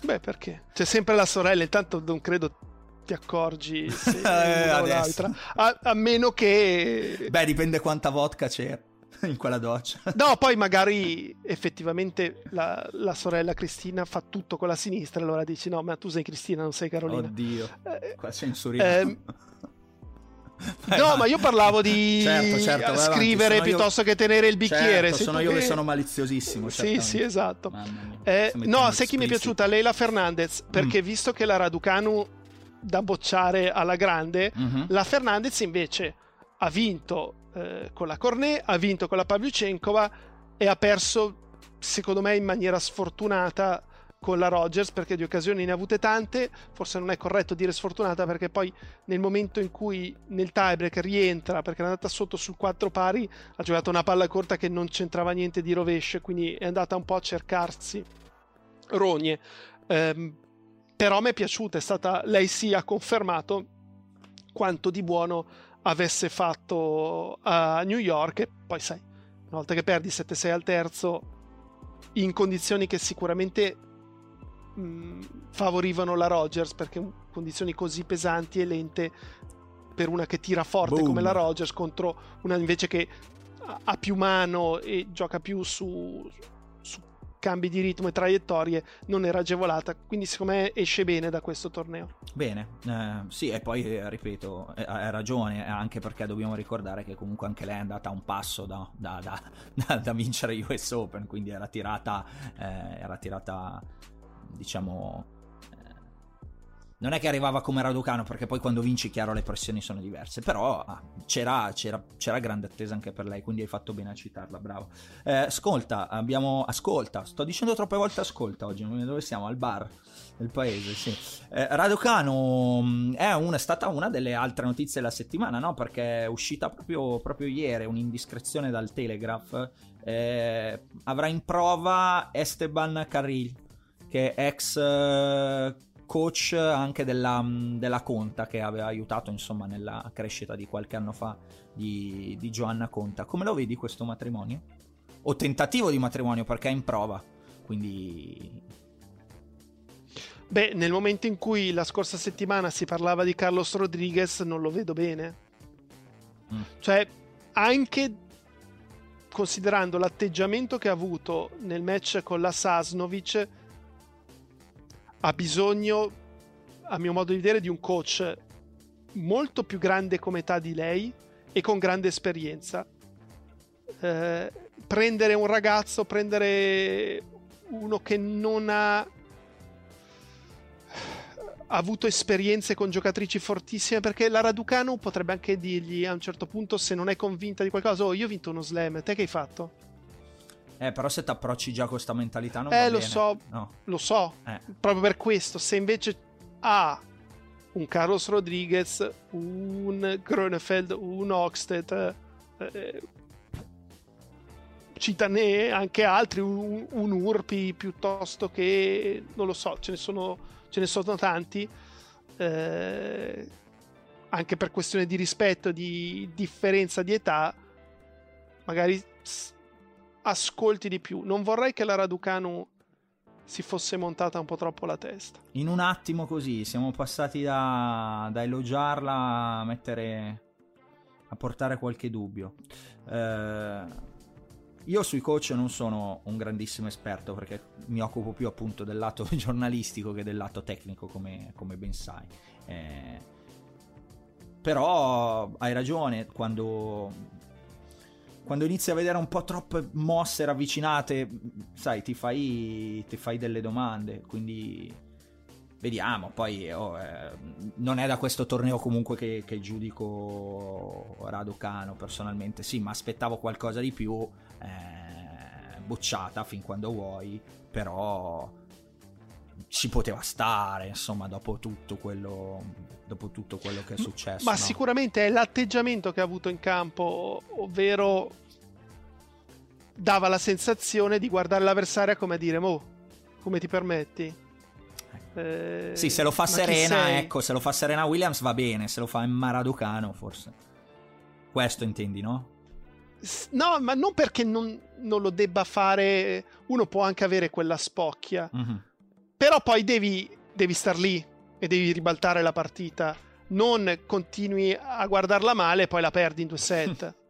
Beh, perché? C'è sempre la sorella, intanto non credo ti accorgi se eh, una o l'altra. A, a, meno che... Beh, dipende quanta vodka c'è in quella doccia. No, poi magari effettivamente la, la, sorella Cristina fa tutto con la sinistra, allora dici no, ma tu sei Cristina, non sei Carolina. Oddio, eh, qua censuriamo. Eh, no, ma io parlavo di certo, certo, scrivere piuttosto io... che tenere il bicchiere. Certo, sono io che... sono maliziosissimo. Sì, sì, esatto. Eh, no, sai chi mi è piaciuta? Leila Fernandez, perché mm. visto che la Raducanu da bocciare alla grande, mm-hmm. la Fernandez invece ha vinto eh, con la Cornet, ha vinto con la Pavlyuchenkova e ha perso, secondo me, in maniera sfortunata con la Rogers perché di occasioni ne ha avute tante, forse non è corretto dire sfortunata perché poi nel momento in cui nel tiebreak rientra perché è andata sotto sul 4 pari ha giocato una palla corta che non c'entrava niente di rovescio quindi è andata un po' a cercarsi rogne. Ehm, però mi è piaciuta è stata lei sì ha confermato quanto di buono avesse fatto a New York e poi sai una volta che perdi 7-6 al terzo in condizioni che sicuramente mh, favorivano la Rogers perché condizioni così pesanti e lente per una che tira forte Boom. come la Rogers contro una invece che ha più mano e gioca più su, su cambi di ritmo e traiettorie non era agevolata quindi secondo me esce bene da questo torneo bene eh, sì e poi eh, ripeto eh, hai ragione anche perché dobbiamo ricordare che comunque anche lei è andata a un passo da, da, da, da vincere US Open quindi era tirata eh, era tirata diciamo non è che arrivava come Raducano perché poi quando vinci chiaro le pressioni sono diverse però ah, c'era, c'era, c'era, grande attesa anche per lei quindi hai fatto bene a citarla bravo. Eh, ascolta abbiamo ascolta sto dicendo troppe volte ascolta oggi dove siamo al bar del paese sì. Eh, Raducano mm, è, una, è, stata una delle altre notizie della settimana no perché è uscita proprio, proprio ieri un'indiscrezione dal Telegraph eh, avrà in prova Esteban Carril che è ex eh, coach anche della, della, Conta che aveva aiutato insomma nella crescita di qualche anno fa di, di Giovanna Conta. Come lo vedi questo matrimonio? O tentativo di matrimonio perché è in prova, quindi... Beh, nel momento in cui la scorsa settimana si parlava di Carlos Rodriguez non lo vedo bene. Mm. Cioè, anche considerando l'atteggiamento che ha avuto nel match con la Sasnovic ha bisogno, a mio modo di vedere, di un coach molto più grande come età di lei e con grande esperienza. Eh, prendere un ragazzo, prendere uno che non ha avuto esperienze con giocatrici fortissime perché la Raducanu potrebbe anche dirgli a un certo punto se non è convinta di qualcosa oh io ho vinto uno slam te che hai fatto? Eh, però se ti approcci già con questa mentalità non Eh, lo bene. so, no. lo so. Eh. Proprio per questo, se invece ha un Carlos Rodriguez, un Grönefeld, un Oxted, eh, citane anche altri, un, un, Urpi piuttosto che, non lo so, ce ne sono, ce ne sono tanti. Eh, anche per questione di rispetto, di differenza di età, magari ascolti di più. Non vorrei che la Raducanu si fosse montata un po' troppo la testa. In un attimo così, siamo passati da, da elogiarla a mettere... a portare qualche dubbio. Eh... Io sui coach non sono un grandissimo esperto perché mi occupo più appunto del lato giornalistico che del lato tecnico, come, come ben sai. Eh, però hai ragione quando quando inizi a vedere un po' troppe mosse ravvicinate, sai, ti fai, ti fai delle domande, quindi vediamo. Poi oh, eh, non è da questo torneo comunque che, che giudico Raducano personalmente, sì, ma aspettavo qualcosa di più, eh, bocciata fin quando vuoi, però ci poteva stare, insomma, dopo tutto quello, dopo tutto quello che è successo. Ma no? sicuramente è l'atteggiamento che ha avuto in campo, ovvero dava la sensazione di guardare l'avversaria come a dire, mo, come ti permetti? Eh, sì, se lo fa Serena, ecco, se lo fa Serena Williams va bene, se lo fa Maraducano forse. Questo intendi, no? No, ma non perché non, non, lo debba fare. Uno può anche avere quella spocchia. Mm-hmm. Però poi devi, devi star lì e devi ribaltare la partita. Non continui a guardarla male e poi la perdi in due set.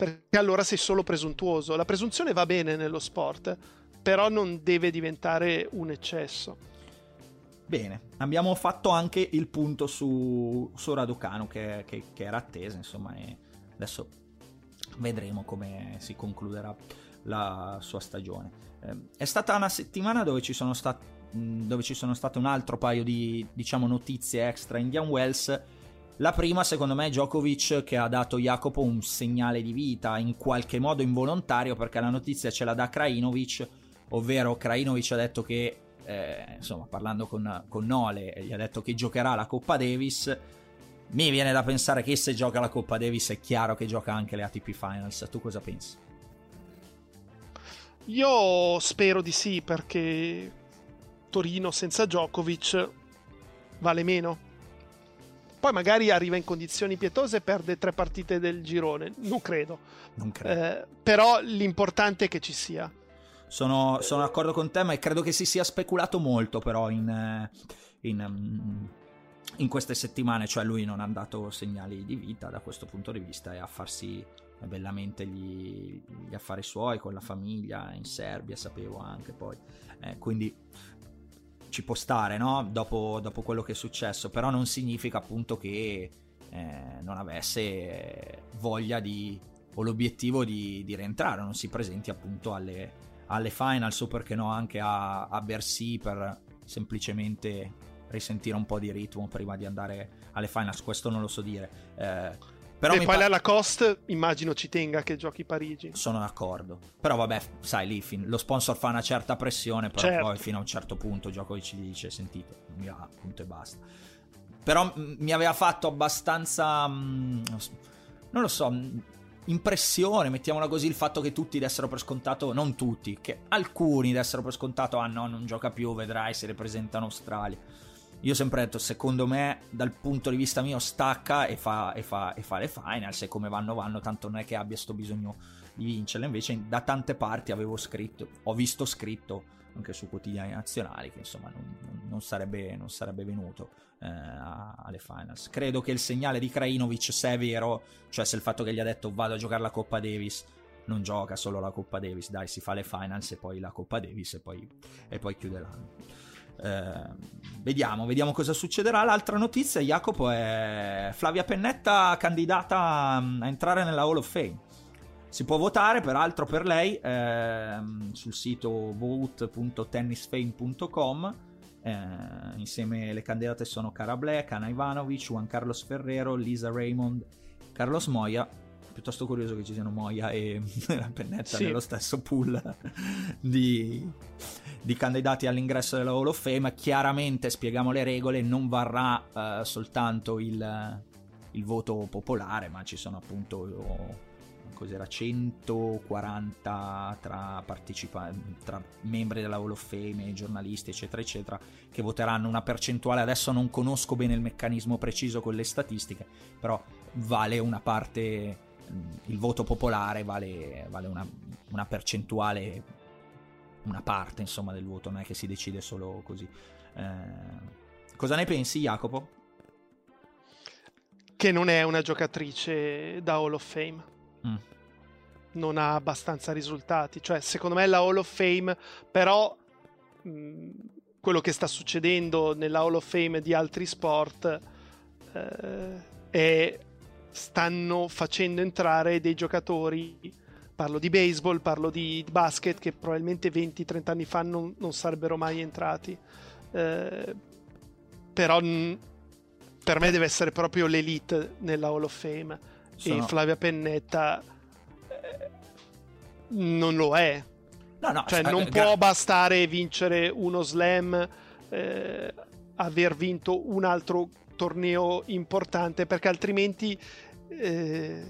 perché allora sei solo presuntuoso. La presunzione va bene nello sport, però non deve diventare un eccesso. Bene, abbiamo fatto anche il punto su, su Raducano che, che, che, era attesa, insomma, e adesso vedremo come si concluderà la sua stagione. Eh, è stata una settimana dove ci sono stati dove ci sono state un altro paio di diciamo notizie extra Indian Wells. La prima secondo me è Djokovic che ha dato Jacopo un segnale di vita in qualche modo involontario perché la notizia ce la dà Krajinovic ovvero Krajinovic ha detto che eh, insomma parlando con, con Nole gli ha detto che giocherà la Coppa Davis. Mi viene da pensare che se gioca la Coppa Davis è chiaro che gioca anche le ATP Finals. Tu cosa pensi? Io spero di sì perché Torino senza Djokovic vale meno. Poi magari arriva in condizioni pietose e perde tre partite del girone. Non credo. Non credo. Eh, però l'importante è che ci sia. Sono, sono d'accordo con te, ma credo che si sia speculato molto però in, in, mm, in queste settimane, cioè lui non ha dato segnali di vita da questo punto di vista e a farsi bellamente gli, gli affari suoi con la famiglia in Serbia, sapevo anche poi. Eh, quindi ci può stare, no? Dopo, dopo, quello che è successo, però non significa appunto che eh, non avesse voglia di o l'obiettivo di, di, rientrare, non si presenti appunto alle, alle finals o perché no anche a, a Bercy per semplicemente risentire un po' di ritmo prima di andare alle finals, questo non lo so dire. Eh, però e poi pa- la Cost immagino ci tenga che giochi Parigi. Sono d'accordo. Però vabbè, sai, lì fin- lo sponsor fa una certa pressione, però certo. poi fino a un certo punto Djokovic ci dice, sentite, non mi va, punto e basta. Però m- mi aveva fatto abbastanza... Mh, non lo so, mh, impressione, mettiamola così, il fatto che tutti dessero per scontato, non tutti, che alcuni dessero per scontato, ah no, non gioca più, vedrai, si ripresenta in Australia io ho sempre detto, secondo me, dal punto di vista mio, stacca e fa, e fa, e fa le finals. E come vanno, vanno. Tanto non è che abbia sto bisogno di vincerle. Invece, da tante parti avevo scritto, ho visto scritto anche su quotidiani nazionali che insomma non, non, sarebbe, non sarebbe, venuto eh, alle finals. Credo che il segnale di Krajinovic, se è vero, cioè se il fatto che gli ha detto vado a giocare la Coppa Davis, non gioca solo la Coppa Davis, dai, si fa le finals e poi la Coppa Davis e poi, e poi chiude l'anno. Eh, vediamo, vediamo cosa succederà. L'altra notizia, Jacopo, è Flavia Pennetta candidata a entrare nella Hall of Fame. Si può votare peraltro per lei eh, sul sito vote.tennisfame.com. Eh, insieme le candidate sono Cara Black, Anna Ivanovic, Juan Carlos Ferrero, Lisa Raymond, Carlos Moya piuttosto curioso che ci siano Moia e la Pennetta sì. nello stesso pool di, di, candidati all'ingresso della Hall of Fame. Chiaramente, spieghiamo le regole, non varrà uh, soltanto il, il, voto popolare, ma ci sono appunto... Oh, cos'era 140 tra, partecipanti, tra membri della Hall of Fame, giornalisti, eccetera, eccetera, che voteranno una percentuale. Adesso non conosco bene il meccanismo preciso con le statistiche, però vale una parte il voto popolare vale, vale una, una, percentuale, una parte insomma del voto, non è che si decide solo così. Eh, cosa ne pensi Jacopo? Che non è una giocatrice da Hall of Fame. Mm. Non ha abbastanza risultati. Cioè, secondo me la Hall of Fame, però mh, mm, quello che sta succedendo nella Hall of Fame di altri sport eh, è stanno facendo entrare dei giocatori, parlo di baseball, parlo di basket, che probabilmente 20-30 anni fa non, non, sarebbero mai entrati. Eh, però per me deve essere proprio l'elite nella Hall of Fame. Sono... E Flavia Pennetta eh, non lo è. No, no, cioè, non può bastare vincere uno slam, eh, aver vinto un altro torneo importante perché altrimenti eh,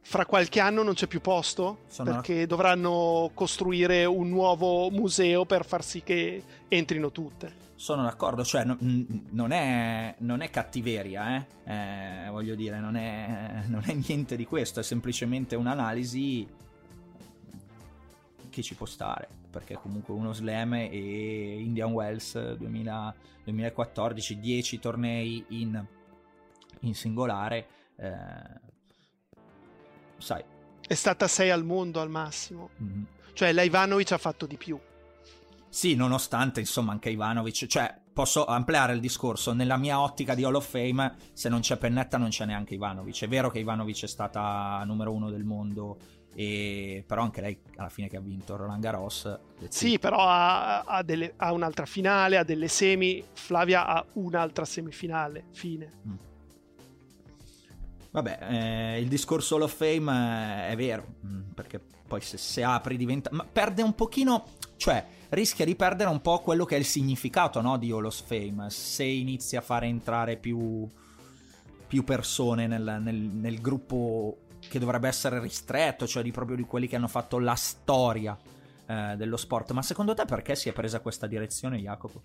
fra qualche anno non c'è più posto Sono... perché dovranno costruire un nuovo museo per far sì che entrino tutte. Sono d'accordo, cioè n- non, è, non, è, cattiveria, eh? Eh, voglio dire, non è, non è niente di questo, è semplicemente un'analisi che ci può stare perché comunque uno slam e Indian Wells 2000, 2014 10 tornei in, in singolare eh, sai. È stata 6 al mondo al massimo. Mm-hmm. cioè la Ivanovic ha fatto di più. Sì nonostante insomma anche Ivanovic cioè posso ampliare il discorso. Nella mia ottica di Hall of Fame se non c'è Pennetta non c'è neanche Ivanovic. È vero che Ivanovic è stata numero uno del mondo e, però anche lei alla fine che ha vinto Roland Garros sì però ha, ha, delle, ha, un'altra finale ha delle semi Flavia ha un'altra semifinale fine mm. vabbè eh, il discorso Hall of Fame è, è vero mm, perché poi se, se apri diventa ma perde un pochino cioè rischia di perdere un po' quello che è il significato no, di Hall of Fame se inizi a fare entrare più, più persone nel, nel, nel gruppo che dovrebbe essere ristretto, cioè di proprio di quelli che hanno fatto la storia eh, dello sport. Ma secondo te perché si è presa questa direzione, Jacopo?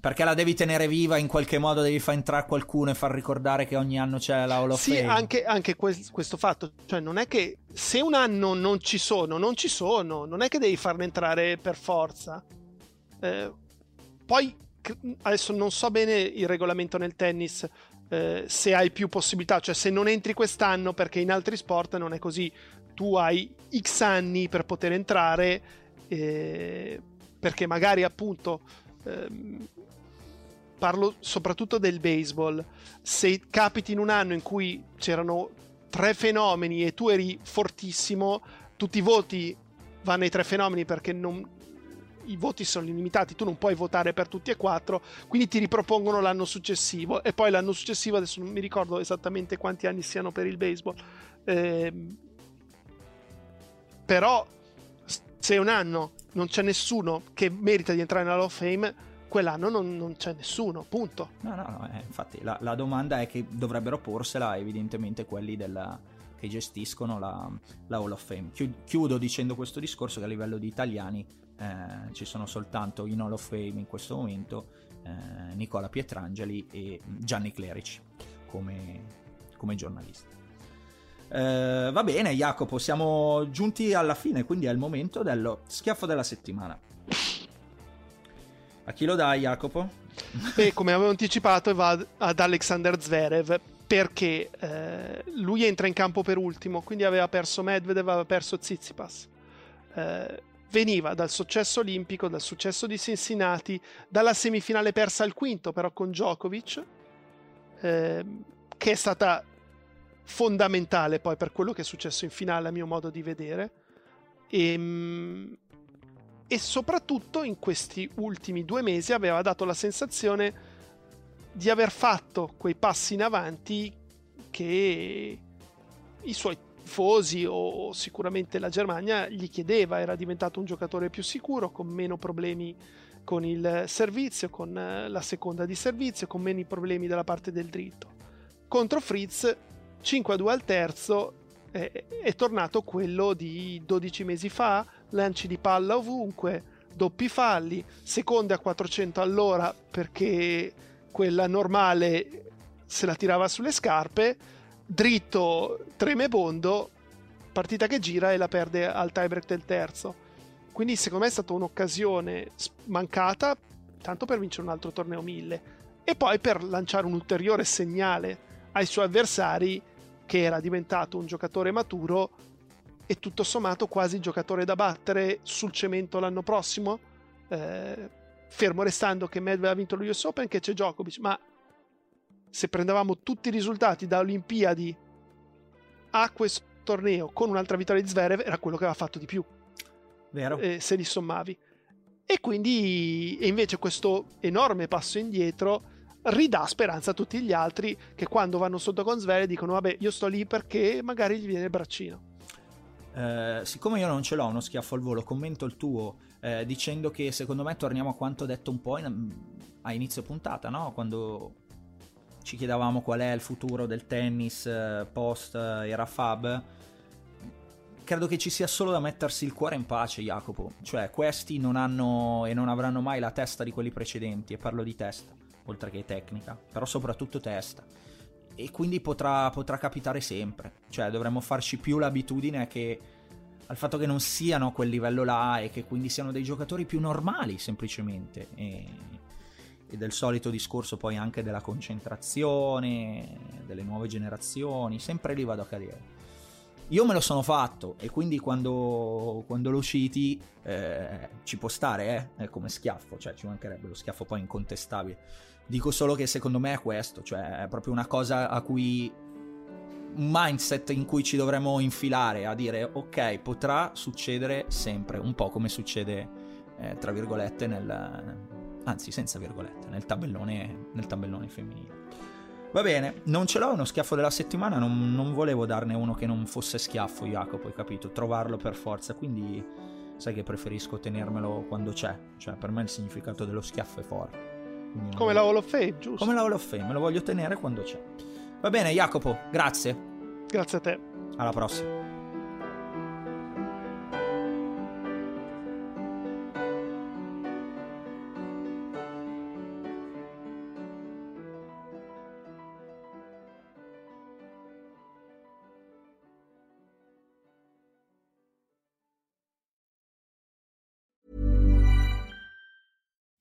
Perché la devi tenere viva in qualche modo, devi far entrare qualcuno e far ricordare che ogni anno c'è la Hall of sì, Fame. anche, anche quest- questo fatto, cioè non è che se un anno non ci sono, non ci sono, non è che devi farne entrare per forza. Eh, poi adesso non so bene il regolamento nel tennis, eh, se hai più possibilità, cioè se non entri quest'anno perché in altri sport non è così, tu hai X anni per poter entrare eh, perché magari appunto ehm, parlo soprattutto del baseball, se capiti in un anno in cui c'erano tre fenomeni e tu eri fortissimo, tutti i voti vanno ai tre fenomeni perché non, i voti sono limitati, tu non puoi votare per tutti e quattro, quindi ti ripropongono l'anno successivo e poi l'anno successivo, adesso non mi ricordo esattamente quanti anni siano per il baseball, eh, però se un anno non c'è nessuno che merita di entrare nella Hall of Fame, quell'anno non, non c'è nessuno, punto. No, no, no, eh, infatti la, la, domanda è che dovrebbero porsela evidentemente quelli della, che gestiscono la, la, Hall of Fame. Chiudo dicendo questo discorso che a livello di italiani eh, ci sono soltanto in Hall of Fame in questo momento eh, Nicola Pietrangeli e Gianni Clerici come, come giornalisti. Eh, va bene, Jacopo, siamo giunti alla fine, quindi è il momento dello schiaffo della settimana. A chi lo dai, Jacopo? E come avevo anticipato, va ad Alexander Zverev perché eh, lui entra in campo per ultimo, quindi aveva perso Medvedev, aveva perso Tsitsipas. Eh, veniva dal successo olimpico, dal successo di Cincinnati, dalla semifinale persa al quinto però con Djokovic, eh, che è stata fondamentale poi per quello che è successo in finale a mio modo di vedere. E, ehm, e soprattutto in questi ultimi due mesi aveva dato la sensazione di aver fatto quei passi in avanti che i suoi tifosi o sicuramente la Germania gli chiedeva, era diventato un giocatore più sicuro, con meno problemi con il servizio, con la seconda di servizio, con meno problemi dalla parte del dritto. Contro Fritz 5 a 2 al terzo è, è tornato quello di 12 mesi fa, lanci di palla ovunque, doppi falli, seconde a 400 all'ora perché quella normale se la tirava sulle scarpe, dritto tremebondo, partita che gira e la perde al tiebreak del terzo. Quindi secondo me è stata un'occasione mancata, tanto per vincere un altro torneo 1000 e poi per lanciare un ulteriore segnale ai suoi avversari che era diventato un giocatore maturo e tutto sommato quasi giocatore da battere sul cemento l'anno prossimo. Eh, fermo restando che Medvedev ha vinto lo US Open che c'è Djokovic, ma se prendevamo tutti i risultati da Olimpiadi a questo torneo con un'altra vittoria di Zverev era quello che aveva fatto di più. Vero. Eh, se li sommavi. E quindi e invece questo enorme passo indietro ridà speranza a tutti gli altri che quando vanno sotto con Svele dicono vabbè io sto lì perché magari gli viene il braccino. Eh, siccome io non ce l'ho uno schiaffo al volo, commento il tuo eh, dicendo che secondo me torniamo a quanto detto un po' in, a inizio puntata, no? quando ci chiedevamo qual è il futuro del tennis eh, post eh, era Fab. Credo che ci sia solo da mettersi il cuore in pace, Jacopo. Cioè, questi non hanno e non avranno mai la testa di quelli precedenti, e parlo di testa oltre che tecnica, però soprattutto testa. E quindi potrà, potrà capitare sempre. Cioè, dovremmo farci più l'abitudine che al fatto che non siano a quel livello là e che quindi siano dei giocatori più normali semplicemente. E, e del solito discorso poi anche della concentrazione, delle nuove generazioni, sempre lì vado a cadere. Io me lo sono fatto e quindi quando, quando lo citi eh, ci può stare, eh, come schiaffo, cioè ci mancherebbe lo schiaffo poi incontestabile. Dico solo che secondo me è questo, cioè è proprio una cosa a cui un mindset in cui ci dovremmo infilare a dire ok, potrà succedere sempre, un po' come succede eh, tra virgolette nel anzi senza virgolette, nel tabellone, nel tabellone femminile. Va bene, non ce l'ho uno schiaffo della settimana, non, non, volevo darne uno che non fosse schiaffo, Jacopo, hai capito? Trovarlo per forza, quindi sai che preferisco tenermelo quando c'è, cioè per me il significato dello schiaffo è forte. Quindi Come la Hall of Fame, giusto? Come la Hall of Fame, me lo voglio tenere quando c'è. Va bene, Jacopo, grazie. Grazie a te. Alla prossima.